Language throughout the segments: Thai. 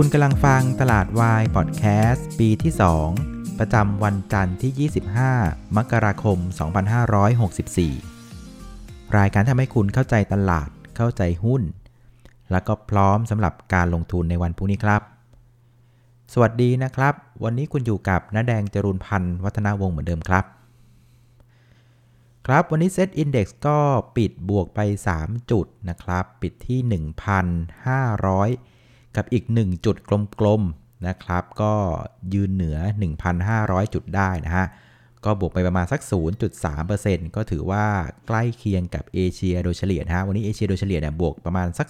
คุณกำลังฟังตลาดวายพอดแคสต์ปีที่ 2 ประจำวันจันทร์ที่ 25 มกราคม 2564 รายการทำให้คุณเข้าใจตลาดเข้าใจหุ้น แล้วก็พร้อมสำหรับการลงทุนในวันพรุ่งนี้ครับ สวัสดีนะครับ วันนี้คุณอยู่กับน้าแดงจรุนพันธ์วัฒนาวงศ์เหมือนเดิมครับ ครับวันนี้เซตอินดี x ก็ปิดบวกไป 3 จุดนะครับ ปิดที่ 1,500 กับอีก 1 จุดกลมๆนะครับ ก็ยืนเหนือ 1,500 จุดได้นะฮะ ก็บวกไปประมาณสัก 0.3%ก็ถือว่าใกล้เคียงกับเอเชียโดยเฉลี่ยนะฮะ วันนี้เอเชียโดยเฉลี่ยเนี่ยบวกประมาณสัก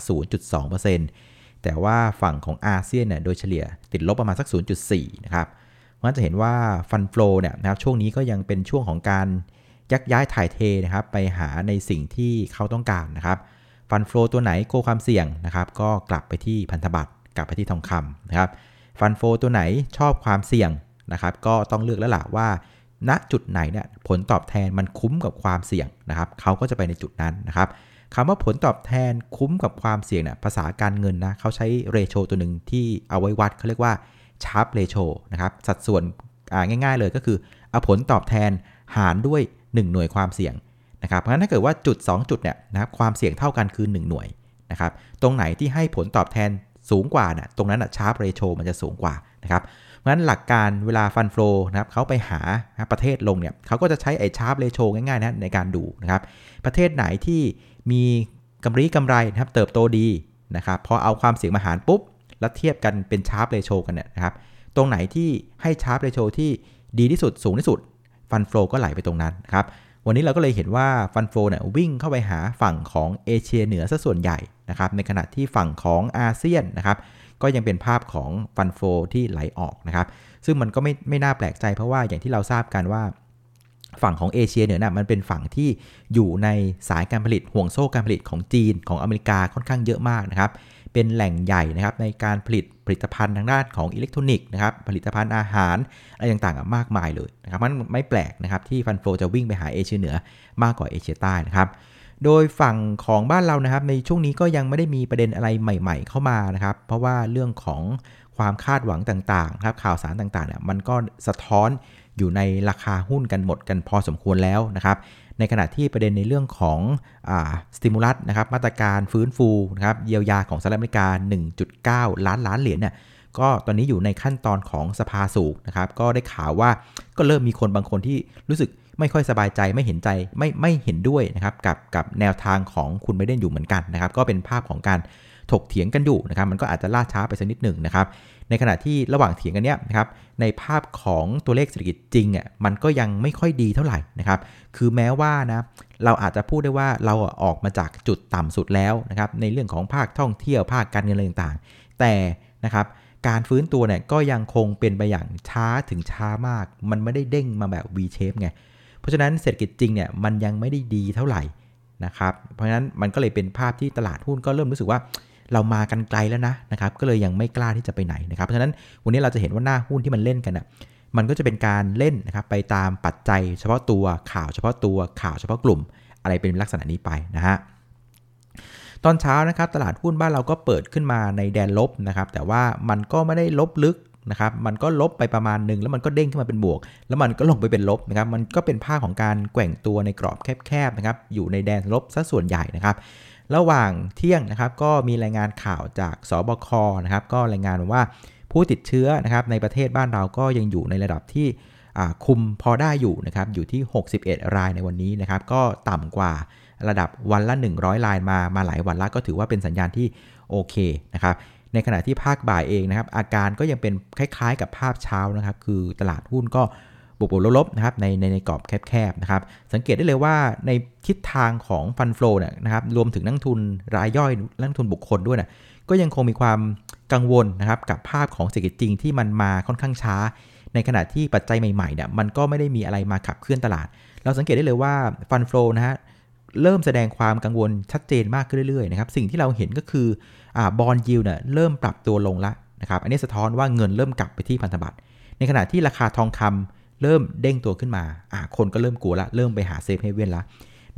0.2%แต่ว่าฝั่งของอาเซียนเนี่ยโดยเฉลี่ยติดลบประมาณสัก 0.4 นะครับเพราะฉะนั้นจะเห็นว่าฟันฟลอเนี่ยนะครับช่วงนี้ก็ยังเป็นช่วงของการยักย้ายถ่ายเทนะครับไปหาในสิ่งที่เขาต้องการนะครับฟันฟลอตัวไหนโกความเสี่ยงนะครับก็กลับไปที่พันธบัตร กลับไปที่ทองคำนะครับฟันโฟตัวไหนชอบความเสี่ยงนะครับ ก็ต้องเลือกแล้วล่ะว่า ณจุดไหนเนี่ยผลตอบแทนมันคุ้มกับความเสี่ยงนะครับเขาก็จะไปในจุดนั้นนะครับคำว่าผลตอบแทนคุ้มกับความเสี่ยงเนี่ยภาษาการเงินนะเขาใช้เรโชตัวหนึ่งที่เอาไว้วัดเขาเรียกว่าชาร์ปเรโชนะครับสัดส่วนง่ายๆเลยก็คือเอาผลตอบแทนหารด้วย 1 หน่วยความเสี่ยงนะครับเพราะฉะนั้นถ้าเกิดว่าจุด 2 จุดเนี่ยนะครับความเสี่ยงเท่ากันคือ 1 หน่วยนะครับตรงไหนที่ให้ผลตอบแทน สูงกว่านะ่ะตรงนั้นอะชาร์ปเรโชมันจะสูงกว่านะครับเพราะนั้นหลักการเวลาฟันฟลอนะครับเขาไปหาประเทศลงเนี่ยเขาก็จะใช้ไอ้ชาร์ปเรโชง่ายๆนะในการดูนะครับประเทศไหนที่มีกำไรกำไรนะครับเติบโตดีนะครับพอเอาความเสี่ยงมาหารปุ๊บ แล้วเทียบกันเป็น Sharpe ratio กันเนี่ยนะครับตรงไหนที่ให้ Sharpe ratio ที่ดีที่สุดสูงที่สุด fund flow ก็ไหลไปตรงนั้นนะครับ วันนี้เราก็เลยเห็นว่า fund flow เนี่ยวิ่งเข้าไปหาฝั่งของเอเชียเหนือซะส่วนใหญ่นะครับในขณะที่ฝั่งของอาเซียนนะครับก็ยังเป็นภาพของ fund flow ที่ไหลออกนะครับซึ่งมันก็ไม่ไม่น่าแปลกใจเพราะว่าอย่างที่เราทราบกันว่าฝั่งของเอเชียเหนือน่ะมันเป็นฝั่งที่อยู่ในสายการผลิตห่วงโซ่การผลิตของจีนของอเมริกาค่อนข้างเยอะมากนะครับ เป็นแหล่งใหญ่นะครับในการผลิตผลิตภัณฑ์ทางด้านของอิเล็กทรอนิกส์นะครับผลิตภัณฑ์อาหารอะไรต่างๆมากมายเลยนะครับมันไม่แปลกนะครับที่ฟันโฟจะวิ่งไปหาเอเชียเหนือมากกว่าเอเชียใต้นะครับโดยฝั่งของบ้านเรานะครับ ในช่วงนี้ก็ยังไม่ได้มีประเด็นอะไรใหม่ ๆ เข้ามานะครับ เพราะว่าเรื่องของความคาดหวังต่างๆครับข่าวสารต่างๆเนี่ยมันก็สะท้อนอยู่ในราคาหุ้นกันหมดกันพอสมควรแล้วนะครับ ในขณะที่ประเด็นในเรื่องของสติมูลัสนะครับมาตรการฟื้นฟูนะครับเยียวยาของสหรัฐอเมริกา 1.9 ล้านล้านเหรียญเนี่ยก็ตอนนี้อยู่ในขั้นตอนของสภาสูงนะครับก็ได้ข่าวว่าก็เริ่มมีคนบางคนที่รู้สึกไม่ค่อยสบายใจไม่เห็นใจไม่ไม่เห็นด้วยนะครับกับกับแนวทางของคุณไบเดนอยู่เหมือนกันนะครับก็เป็นภาพของการ ถกเถียงกันอยู่นะครับมันก็อาจจะล่าช้าไปสักนิดหนึ่งนะครับในขณะที่ระหว่างเถียงกันเนี้ยนะครับในภาพของตัวเลขเศรษฐกิจจริงอะมันก็ยังไม่ค่อยดีเท่าไหร่นะครับคือแม้ว่านะเราอาจจะพูดได้ว่าเราออกมาจากจุดต่ำสุดแล้วนะครับในเรื่องของภาคท่องเที่ยวภาคการเงินอะไรต่างๆ แต่นะครับการฟื้นตัวเนี่ยก็ยังคงเป็นไปอย่างช้าถึงช้ามาก มันไม่ได้เด้งมาแบบ V shape ไงเพราะฉะนั้นเศรษฐกิจจริงเนี่ยมันยังไม่ได้ดีเท่าไหร่นะครับเพราะฉะนั้นมันก็เลยเป็นภาพที่ตลาดหุ้นก็เริ่มรู้สึกว่า เรามากันไกลแล้วนะนะครับก็เลยยังไม่กล้าที่จะไปไหนนะครับเพราะฉะนั้นวันนี้เราจะเห็นว่าหน้าหุ้นที่มันเล่นกันอะมันก็จะเป็นการเล่นนะครับไปตามปัจจัย เฉพาะตัวข่าวเฉพาะตัวข่าวเฉพาะกลุ่ม อะไรเป็นลักษณะนี้ไปนะฮะตอนเช้านะครับตลาดหุ้นบ้านเราก็เปิดขึ้นมาในแดนลบนะครับแต่ว่ามันก็ไม่ได้ลบลึกนะครับมันก็ลบไปประมาณหนึ่งแล้วมันก็เด้งขึ้นมาเป็นบวก แล้วมันก็ลงไปเป็นลบนะครับมันก็เป็นภาพของการแกว่งตัวในกรอบแคบๆนะครับอยู่ในแดนลบซะส่วนใหญ่นะครับ ระหว่างเที่ยงนะครับก็มีรายงานข่าวจากสบคนะครับก็รายงานว่าผู้ติดเชื้อนะครับในประเทศบ้านเราก็ยังอยู่ในระดับที่คุมพอได้อยู่นะครับอยู่ที่ 61 รายในวันนี้นะครับก็ต่ำกว่าระดับวันละ 100 รายมามาหลายวันแล้วก็ถือว่าเป็นสัญญาณที่โอเคนะครับในขณะที่ภาคบ่ายเองนะครับอาการก็ยังเป็นคล้ายๆ กับภาพเช้านะครับคือตลาดหุ้นก็ บวกๆลบๆนะครับในในในกรอบแคบๆนะครับสังเกตได้เลยว่าในทิศทางของฟันฟลูเนี่ยนะครับรวมถึงนักทุนรายย่อยนักทุนบุคคลด้วยนะก็ยังคงมีความกังวลนะครับกับภาพของเศรษฐกิจจริงที่มันมาค่อนข้างช้า ในขณะที่ปัจจัยใหม่ๆเนี่ยมันก็ไม่ได้มีอะไรมาขับเคลื่อนตลาด เราสังเกตได้เลยว่าฟันฟลูนะฮะเริ่มแสดงความกังวลชัดเจนมากขึ้นเรื่อยๆนะครับสิ่งที่เราเห็นก็คือบอลยิวเนี่ยเริ่มปรับตัวลงละนะครับอันนี้สะท้อนว่าเงินเริ่มกลับไปที่พันธบัตรในขณะที่ราคาทองคำ เริ่มเด้งตัวขึ้นมาอ่าคนก็เริ่มกลัวละ เริ่มไปหา safe haven ละ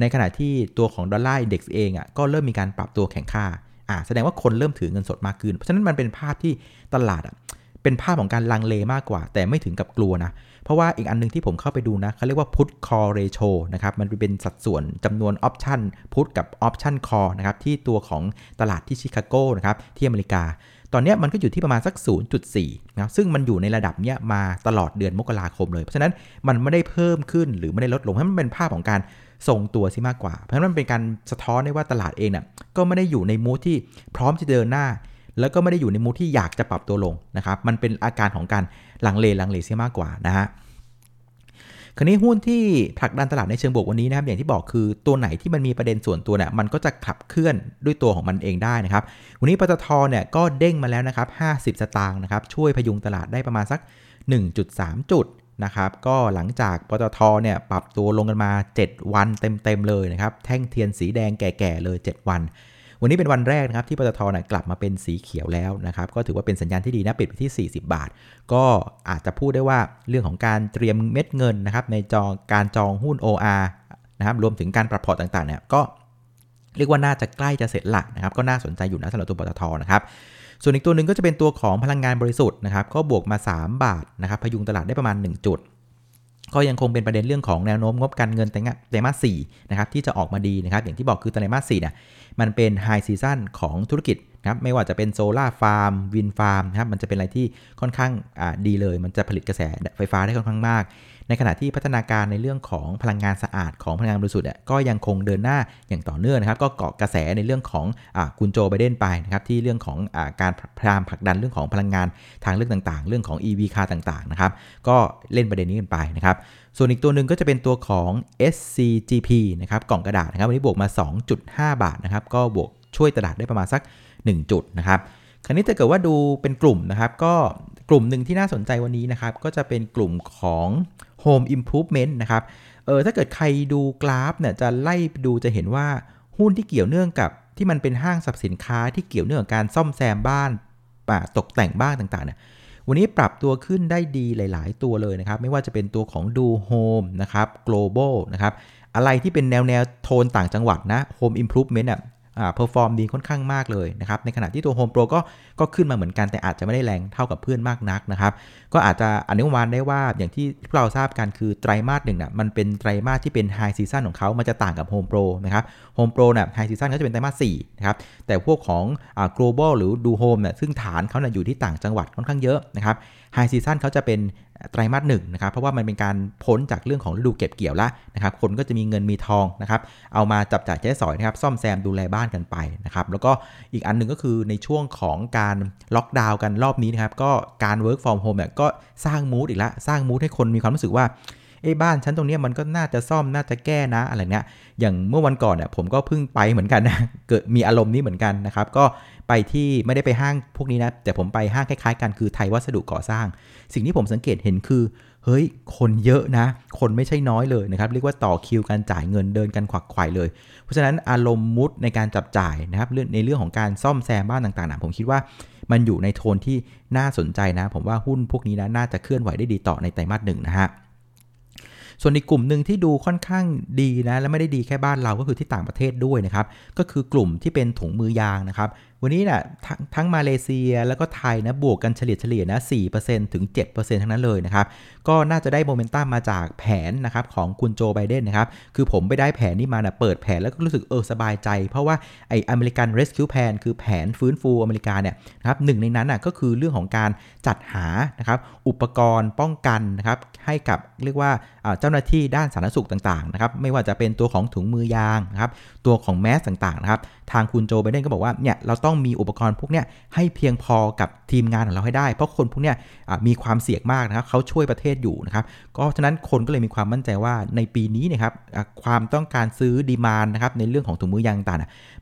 ในขณะที่ตัวของ dollar index เองอะก็เริ่มมีการปรับตัวแข็งค่าอ่าแสดงว่าคนเริ่มถือเงินสดมากขึ้น เพราะฉะนั้นมันเป็นภาพที่ตลาดอะเป็นภาพของการลังเลมากกว่า แต่ไม่ถึงกับกลัวนะ เพราะว่าอีกอันนึงที่ผมเข้าไปดูนะเขาเรียกว่า put call ratio นะครับ มันเป็นสัดส่วนจำนวน option put กับ option call นะครับที่ตัวของตลาดที่ชิคาโกนะครับที่อเมริกา ตอนนี้มันก็อยู่ที่ประมาณสัก 0.4นะซึ่งมันอยู่ในระดับเนี้ยมาตลอดเดือนมกราคมเลย เพราะฉะนั้นมันไม่ได้เพิ่มขึ้นหรือไม่ได้ลดลงเพราะมันเป็นภาพของการทรงตัวซิมากกว่า เพราะฉะนั้นมันเป็นการสะท้อนได้ว่าตลาดเองเนี่ยก็ไม่ได้อยู่ในมูทที่พร้อมจะเดินหน้า แล้วก็ไม่ได้อยู่ในมูทที่อยากจะปรับตัวลงนะครับมันเป็นอาการของการหลังเลหลังเลซิมากกว่านะฮะ คราวนี้หุ้นที่ผลักดันตลาดในเชิงบวกวันนี้นะครับอย่างที่บอกคือตัวไหนที่มันมีประเด็นส่วนตัวเนี่ยมันก็จะขับเคลื่อนด้วยตัวของมันเองได้นะครับวันนี้ปตทเนี่ยก็เด้งมาแล้วนะครับ50 สตางค์นะครับช่วยพยุงตลาดได้ประมาณสัก 1.3 จุดนะครับก็หลังจากปตทเนี่ยปรับตัวลงกันมา 7 วันเต็มๆเลยนะครับแท่งเทียนสีแดงแก่ๆเลย 7 วัน วันนี้เป็นวันแรกนะครับที่ปตทนะกลับมาเป็นสีเขียวแล้วนะครับก็ถือว่าเป็นสัญญาณที่ดีนะปิดไปที่ 40 บาท ก็อาจจะพูดได้ว่าเรื่องของการเตรียมเม็ดเงินนะครับในจองการจองหุ้น OR นะครับรวมถึงการปรับพอร์ตต่างๆเนี่ยก็เรียกว่าน่าจะใกล้จะเสร็จละนะครับก็น่าสนใจอยู่นะสำหรับตัวปตทนะครับส่วนอีกตัวหนึ่งก็จะเป็นตัวของพลังงานบริสุทธิ์นะครับก็บวกมา 3 บาทนะครับพยุงตลาดได้ประมาณ 1 จุด ก็ยังคงเป็นประเด็นเรื่องของแนวโน้มงบการเงินไตรมาสี่นะครับที่จะออกมาดีนะครับอย่างที่บอกคือไตรมาสี่เนี่ยมันเป็น high season ของธุรกิจนะครับไม่ว่าจะเป็น solar farm wind farm นะครับมันจะเป็นอะไรที่ค่อนข้างดีเลย มันจะผลิตกระแสไฟฟ้าได้ค่อนข้างมาก ในขณะที่พัฒนาการในเรื่องของพลังงานสะอาดของพลังงานบริสุทธิ์ก็ยังคงเดินหน้าอย่างต่อเนื่องนะครับ ก็เกาะกระแสในเรื่องของอคุณโจไบเดนไปนะครับที่เรื่องของอการพยายามผลักดันเรื่องของพลังงานทางเลือกต่างๆ เรื่องของ EV คาร์ต่างๆนะครับก็เล่นประเด็นนี้กันไปนะครับส่วนอีกตัวหนึ่งก็จะเป็นตัวของ SCGP นะครับกล่องกระดาษนะครับวันนี้บวกมา 2.5 บาทนะครับก็บวกช่วยตลาดได้ประมาณสัก 1 จุดนะครับคราวนี้ถ้าเกิดว่าดูเป็นกลุ่มนะครับ ก็กลุ่มหนึ่งที่น่าสนใจวันนี้นะครับ ก็จะเป็นกลุ่มของ Home Improvement นะครับ เออถ้าเกิดใครดูกราฟเนี่ยจะไล่ดูจะเห็นว่าหุ้นที่เกี่ยวเนื่องกับที่มันเป็นห้างสรรพสินค้าที่เกี่ยวเนื่องกับการซ่อมแซมบ้านป่าตกแต่งบ้านต่างๆเนี่ยวันนี้ปรับตัวขึ้นได้ดีหลาย ๆ ตัวเลยนะครับ ไม่ว่าจะเป็นตัวของดูโฮมนะครับ global นะครับ อะไรที่เป็นแนวแนวโทนต่างจังหวัดนะ home improvement อะ perform ดีค่อนข้างมากเลยนะครับในขณะที่ตัว Home Pro ก็ก็ขึ้นมาเหมือนกันแต่อาจจะไม่ได้แรงเท่ากับเพื่อนมากนักนะครับก็อาจจะอนุมานได้ว่าอย่างที่เราทราบกันคือไตรมาสหนึ่งน่ะมันเป็นไตรมาสที่เป็น high season ของเขามันจะต่างกับ Home Pro นะครับ Home Pro น่ะ high season ก็จะเป็นไตรมาส4นะครับแต่พวกของอ่า Global หรือดูโฮมเนี่ยซึ่งฐานเขาเนี่ยอยู่ที่ต่างจังหวัดค่อนข้างเยอะนะครับ high season เขาจะเป็น ไตรมาสหนึ่งนะครับ เพราะว่ามันเป็นการพ้นจากเรื่องของฤดูเก็บเกี่ยวแล้วนะครับ คนก็จะมีเงินมีทองนะครับ เอามาจับจ่ายใช้สอยนะครับ ซ่อมแซมดูแลบ้านกันไปนะครับ แล้วก็อีกอันหนึ่งก็คือในช่วงของการล็อกดาวน์กันรอบนี้นะครับ ก็การ work from home เนี่ยก็สร้างมูดอีกแล้วสร้างมูดให้คนมีความรู้สึกว่าเอ้บ้านฉันตรงนี้มันก็น่าจะซ่อมน่าจะแก้นะอะไรเนี้ย อย่างเมื่อวันก่อนเนี่ยผมก็เพิ่งไปเหมือนกันนะ เกิดมีอารมณ์นี้เหมือนกันนะครับ ก็ ไปที่ไม่ได้ไปห้างพวกนี้นะ แต่ผมไปห้างคล้ายๆกันคือไทยวัสดุก่อสร้าง สิ่งที่ผมสังเกตเห็นคือ เฮ้ย คนเยอะนะ คนไม่ใช่น้อยเลยนะครับ เรียกว่าต่อคิวการจ่ายเงินเดินกันขวักไขว่เลย เพราะฉะนั้นอารมณ์มุดในการจับจ่ายนะครับในเรื่องของการซ่อมแซมบ้านต่างๆนะผมคิดว่ามันอยู่ในโทนที่น่าสนใจนะ ผมว่าหุ้นพวกนี้นะน่าจะเคลื่อนไหวได้ดีต่อในไตรมาสหนึ่งนะฮะส่วนอีกกลุ่มหนึ่งที่ดูค่อนข้างดีนะ และไม่ได้ดีแค่บ้านเราก็คือที่ต่างประเทศด้วยนะครับ ก็คือกลุ่มที่เป็นถุงมือยางนะครับ วันนี้นะ่ะททั้งมาเลเซียแล้วก็ไทยนะบวกกันเฉลี่ยเฉลี่ยนะ4%ถึง 7%ทั้งนั้นเลยนะครับ ก็น่าจะได้โมเมนตัมมาจากแผนนะครับของคุณโจไบเดนนะครับ คือผมไปได้แผนนี้มานะเปิดแผนแล้วก็รู้สึกเออสบายใจ เพราะว่าไออเมริกันเรสคิวแพนคือแผนฟื้นฟูอเมริกาเนี่ยนะครับหนึ่งในนั้นนะ่ะก็คือเรื่องของการจัดหานะครับอุปกรณ์ป้องกันนะครับให้กับเรียกว่าเจ้าหน้าที่ด้านสาธารณสุขต่างๆนะครับไม่ว่าจะเป็นตัวของถุงมือยางนะครับตัวของแมสต่างๆนะครับทางคุณโจไบเดนก็บอกว่าเนี่ยเราต้ององมีอุปกรณ์พวกเนี้ยให้เพียงพอกับทีมงานของเราให้ได้ เพราะคนพวกเนี้ยมีความเสี่ยงมากนะครับเขาช่วยประเทศอยู่นะครับก็ฉะนั้นคนก็เลยมีความมั่นใจว่าในปีนี้นะครับความต้องการซื้อดีมานนะครับในเรื่องของถุงมือยางต่าง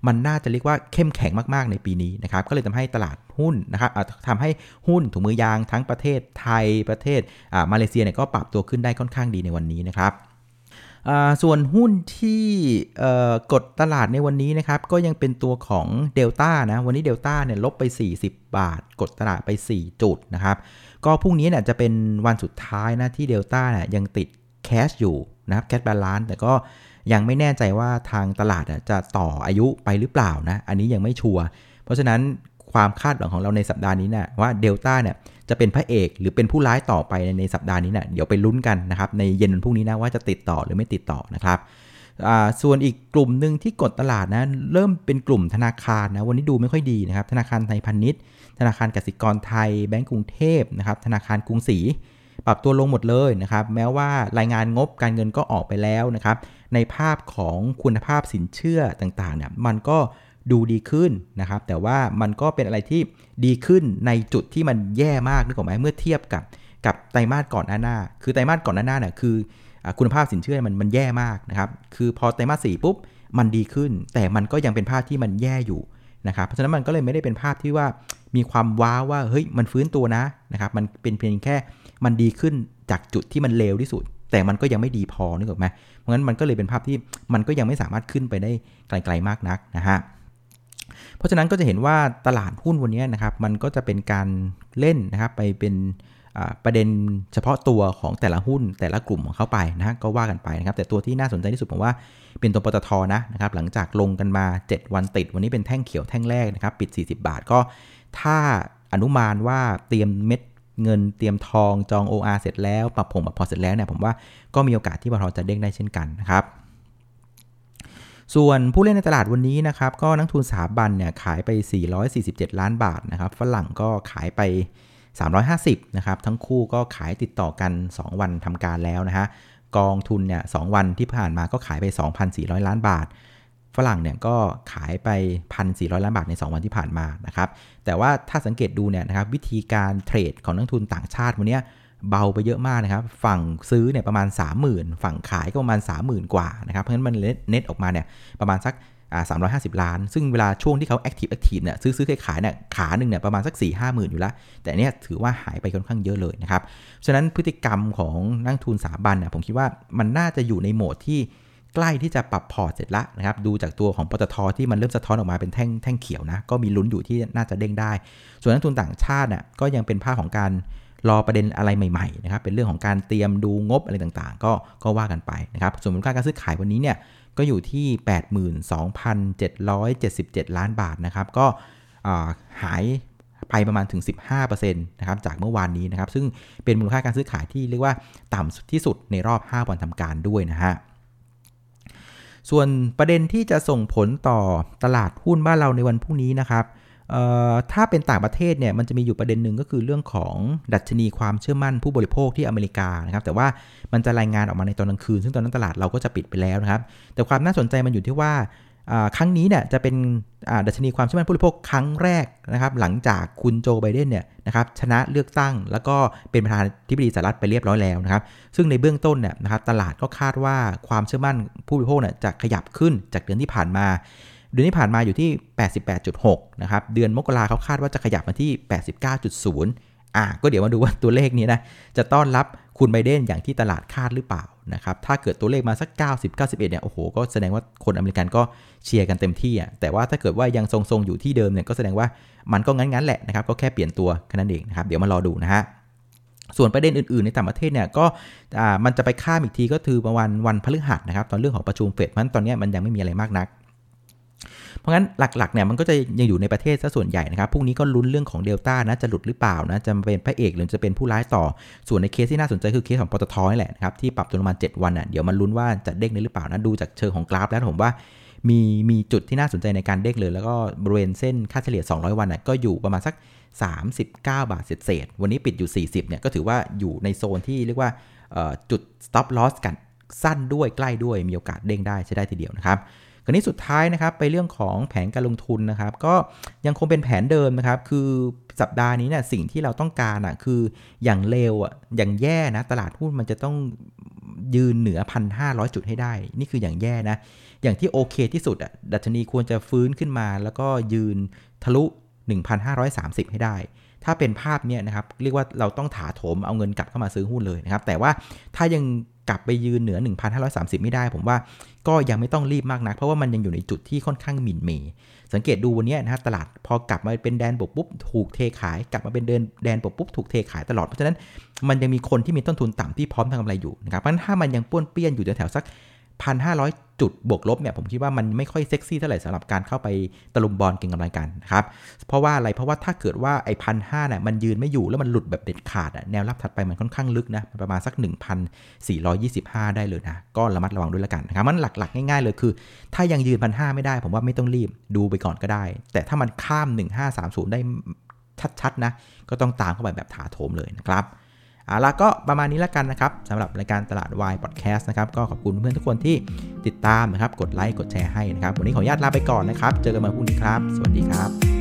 มันน่าจะเรียกว่าเข้มแข็งมากๆในปีนี้นะครับก็เลยทำให้ตลาดหุ้นนะครับทำให้หุ้นถุงมือยางทั้งประเทศไทยประเทศมาเลเซียเนี่ยก็ปรับตัวขึ้นได้ค่อนข้างดีในวันนี้นะครับ ส่วนหุ้นที่กดตลาดในวันนี้นะครับ ก็ยังเป็นตัวของเดลต้านะ วันนี้เดลต้าเนี่ยลบไป 40 บาท กดตลาดไป 4 จุดนะครับ ก็พรุ่งนี้เนี่ยจะเป็นวันสุดท้ายนะที่เดลต้าเนี่ยยังติด cash อยู่นะครับ cash balance แต่ก็ยังไม่แน่ใจว่าทางตลาดจะต่ออายุไปหรือเปล่านะ อันนี้ยังไม่ชัวร์ เพราะฉะนั้น ความคาดหวังของเราในสัปดาห์นี้นะว่าเดลต้าเนี่ยจะเป็นพระเอกหรือเป็นผู้ร้ายต่อไปในสัปดาห์นี้นะเดี๋ยวไปลุ้นกันนะครับในเย็นวันพรุ่งนี้นะว่าจะติดต่อหรือไม่ติดต่อนะครับส่วนอีกกลุ่มหนึ่งที่กดตลาดนะเริ่มเป็นกลุ่มธนาคารนะวันนี้ดูไม่ค่อยดีนะครับธนาคารไทยพาณิชย์ ธนาคารกสิกรไทย แบงก์กรุงเทพนะครับธนาคารกรุงศรีปรับตัวลงหมดเลยนะครับแม้ว่ารายงานงบการเงินก็ออกไปแล้วนะครับในภาพของคุณภาพสินเชื่อต่างๆเนี่ยมันก็ ดูดีขึ้นนะครับ แต่ว่ามันก็เป็นอะไรที่ดีขึ้นในจุดที่มันแย่มากนึกออกไหมเมื่อเทียบกับกับไตรมาสก่อนหน้าคือไตรมาสก่อนหน้าเนี่ยคือคุณภาพสินเชื่อมันมันแย่มากนะครับ คือพอไตรมาสสี่ปุ๊บมันดีขึ้น แต่มันก็ยังเป็นภาพที่มันแย่อยู่นะครับ เพราะฉะนั้นมันก็เลยไม่ได้เป็นภาพที่ว่ามีความว้าวว่าเฮ้ยมันฟื้นตัวนะนะครับ มันเป็นเพียงแค่มันดีขึ้นจากจุดที่มันเลวที่สุด แต่มันก็ยังไม่ดีพอนึกออกไหมเพราะงั้นมันก็เลยเป็นภาพที่มันก็ยังไม่สามารถขึ้นไปได้ไกลๆมากนักนะฮะ เพราะฉะนั้นก็จะเห็นว่าตลาดหุ้นวันนี้นะครับมันก็จะเป็นการเล่นนะครับไปเป็นประเด็นเฉพาะตัวของแต่ละหุ้นแต่ละกลุ่มของเขาไปนะก็ว่ากันไปนะครับแต่ตัวที่น่าสนใจที่สุดผมว่าเป็นตัวปตทนะนะครับหลังจากลงกันมา 7 วันติด วันนี้เป็นแท่งเขียวแท่งแรกนะครับปิด 40 บาทก็ถ้าอนุมานว่าเตรียมเม็ดเงินเตรียมทองจอง OR เสร็จแล้ว ปรับผงปรับพอเสร็จแล้วเนี่ยผมว่าก็มีโอกาสที่ปตทจะเด้งได้เช่นกันนะครับ ส่วนผู้เล่นในตลาดวันนี้นะครับ ก็นักทุนสถาบันเนี่ยขายไป 447 ล้านบาทนะครับ ฝรั่งก็ขายไป 350 นะครับ ทั้งคู่ก็ขายติดต่อกัน 2 วันทำการแล้วนะฮะ กองทุนเนี่ยสวันที่ผ่านมาก็ขายไป 2,400 ล้านบาท ฝรั่งเนี่ยก็ขายไป 1,400 ล้านบาทใน 2 วันที่ผ่านมานะครับ แต่ว่าถ้าสังเกตดูเนี่ยนะครับวิธีการเทรดของนักทุนต่างชาติวันนี้ เบาไปเยอะมากนะครับ ฝั่งซื้อเนี่ยประมาณ 30,000 ฝั่งขายก็ประมาณ 30,000 กว่านะครับ เพราะฉะนั้นมันเน็ตออกมาเนี่ยประมาณสักสามร้อยห้าสิบล้าน ซึ่งเวลาช่วงที่เขา active active เนี่ยซื้อซื้อขายขายเนี่ยขาหนึ่งเนี่ยประมาณสักสี่ห้าหมื่นอยู่แล้ว แต่เนี้ยถือว่าหายไปค่อนข้างเยอะเลยนะครับ ฉะนั้นพฤติกรรมของนักลงทุนสถาบันเนี่ยผมคิดว่ามันน่าจะอยู่ในโหมดที่ใกล้ที่จะปรับพอร์ตเสร็จละนะครับ ดูจากตัวของปตทที่มันเริ่มสะท้อนออกมาเป็นแท่งแท่งเขียวนะ ก็มีลุ้นอยู่ที่น่าจะเด้งได้ ส่วนนักลงทุนต่างชาติเนี่ยก็ยังเป็นภาพของการ รอประเด็นอะไรใหม่ๆนะครับเป็นเรื่องของการเตรียมดูงบอะไรต่างๆ ก็ก็ว่ากันไปนะครับส่วนมูลค่าการซื้อขายวันนี้เนี่ยก็อยู่ที่ 82,777 ล้านบาทนะครับก็หายไปประมาณถึง 15%นะครับจากเมื่อวานนี้นะครับซึ่งเป็นมูลค่าการซื้อขายที่เรียกว่าต่ำที่สุดในรอบ 5 วันทำการด้วยนะฮะส่วนประเด็นที่จะส่งผลต่อตลาดหุ้นบ้านเราในวันพรุ่งนี้นะครับ ถ้าเป็นต่างประเทศเนี่ยมันจะมีอยู่ประเด็นหนึ่งก็คือเรื่องของดัชนีความเชื่อมั่นผู้บริโภคที่อเมริกานะครับแต่ว่ามันจะรายงานออกมาในตอนกลางคืน ซึ่งตอนนั้นตลาดเราก็จะปิดไปแล้วนะครับ แต่ความน่าสนใจมันอยู่ที่ว่าครั้งนี้เนี่ยจะเป็นดัชนีความเชื่อมั่นผู้บริโภคครั้งแรกนะครับหลังจากคุณโจไบเดนเนี่ยนะครับชนะเลือกตั้ง แล้วก็เป็นประธานาธิบดีสหรัฐไปเรียบร้อยแล้วนะครับซึ่งในเบื้องต้นเนี่ยนะครับตลาดก็คาดว่าความเชื่อมั่นผู้บริโภคเนี่ยจะขยับขึ้นจากเดือนที่ผ่านมา เดือนที่ผ่านมาอยู่ที่ 88.6 นะครับ เดือนมกราเขาคาดว่าจะขยับมาที่ 89.0 อะก็เดี๋ยวมาดูว่าตัวเลขนี้นะ จะต้อนรับคุณไบเดนอย่างที่ตลาดคาดหรือเปล่านะครับ ถ้าเกิดตัวเลขมาสัก 90 91 เนี่ย โอ้โห ก็แสดงว่าคนอเมริกันก็เชียร์กันเต็มที่อะ แต่ว่าถ้าเกิดว่ายังทรงๆอยู่ที่เดิมเนี่ย ก็แสดงว่ามันก็งั้นๆแหละนะครับ ก็แค่เปลี่ยนตัวแค่นั้นเองนะครับ เดี๋ยวมารอดูนะฮะส่วนประเด็นอื่น ๆ ในต่างประเทศเนี่ยก็มันจะไปข้ามอีกทีก็คือประมาณวันพฤหัสนะครับ ตอนเรื่องของประชุมเฟดเพราะตอนนี้มันยังไม่มีอะไรมากนัก พราะงั้นหลักๆเนี่ยมันก็จะยังอยู่ในประเทศซะส่วนใหญ่นะครับพรุ่งนี้ก็ลุ้นเรื่องของเดลต้านะจะหลุดหรือเปล่านะจะเป็นพระเอกหรือจะเป็นผู้ร้ายต่อ ส่วนในเคสที่น่าสนใจคือเคสของปตทนี่แหละนะครับที่ปรับตัวลงมา7วันอะเดี๋ยวมันลุ้นว่าจะเด้งหรือเปล่านะดูจากเชิงของกราฟแล้วผมว่ามีมีจุดที่น่าสนใจในการเด้งเลย แล้วก็บริเวณเส้นค่าเฉลี่ย 200 วันอะก็อยู่ประมาณสัก 39 บาทเศษวันนี้ปิดอยู่ 40เนี่ยก็ถือว่าอยู่ในโซนที่เรียกว่าจุด stop loss กันสั้นด้วยใกล้ด้วยมีโอกาสเด้งได้ใช้ได้ทีเดียวนะครับ คราวนี้สุดท้ายนะครับไปเรื่องของแผนการลงทุนนะครับ ก็ยังคงเป็นแผนเดิมนะครับ คือสัปดาห์นี้เนี่ยสิ่งที่เราต้องการอะคืออย่างเลวอะอย่างแย่นะตลาดหุ้นมันจะต้องยืนเหนือ 1,500 จุดให้ได้ นี่คืออย่างแย่นะ อย่างที่โอเคที่สุดอะดัชนีควรจะฟื้นขึ้นมา แล้วก็ยืนทะลุ 1,530 ให้ได้ ถ้าเป็นภาพเนี่ยนะครับ เรียกว่าเราต้องถาโถมเอาเงินกลับเข้ามาซื้อหุ้นเลยนะครับ แต่ว่าถ้ายัง กลับไปยืนเหนือ 1,530 ไม่ได้ ผมว่าก็ยังไม่ต้องรีบมากนัก เพราะว่ามันยังอยู่ในจุดที่ค่อนข้างหมิ่นเมสังเกตดูวันนี้นะฮะตลาดพอกลับมาเป็นแดนบวกปุ๊บถูกเทขาย กลับมาเป็นเดินแดนบวกปุ๊บถูกเทขายตลอด เพราะฉะนั้นมันยังมีคนที่มีต้นทุนต่ำที่พร้อมทำกำไรอยู่นะครับเพราะฉะนั้นถ้ามันยังป้วนเปี้ยนอยู่แถวสัก 1,500 จุดบวกลบเนี่ยผมคิดว่ามันไม่ค่อยเซ็กซี่เท่าไหร่สำหรับการเข้าไปตะลุมบอลเก่งกำไรกันนะครับเพราะว่าอะไรเพราะว่าถ้าเกิดว่าไอ้พันห้าเนี่ยมันยืนไม่อยู่แล้วมันหลุดแบบเด็ดขาดอะแนวรับถัดไปมันค่อนข้างลึกนะประมาณสัก 1,425 ได้เลยนะก็ระมัดระวังด้วยละกันนะครับมันหลักๆ ง่ายๆเลยคือ ถ้ายังยืนพันห้าไม่ได้ ผมว่าไม่ต้องรีบดูไปก่อนก็ได้ แต่ถ้ามันข้าม 1530 ได้ชัดๆนะก็ต้องตามเข้าไปแบบถาโถมเลยนะครับ เอาละก็ประมาณนี้แล้วกันนะครับสำหรับรายการตลาดวายพอดแคสต์นะครับก็ขอบคุณเพื่อนทุกคนที่ติดตามนะครับกดไลค์กดแชร์ให้นะครับวันนี้ขออนุญาตลาไปก่อนนะครับ เจอกันใหม่พรุ่งนี้ครับ สวัสดีครับ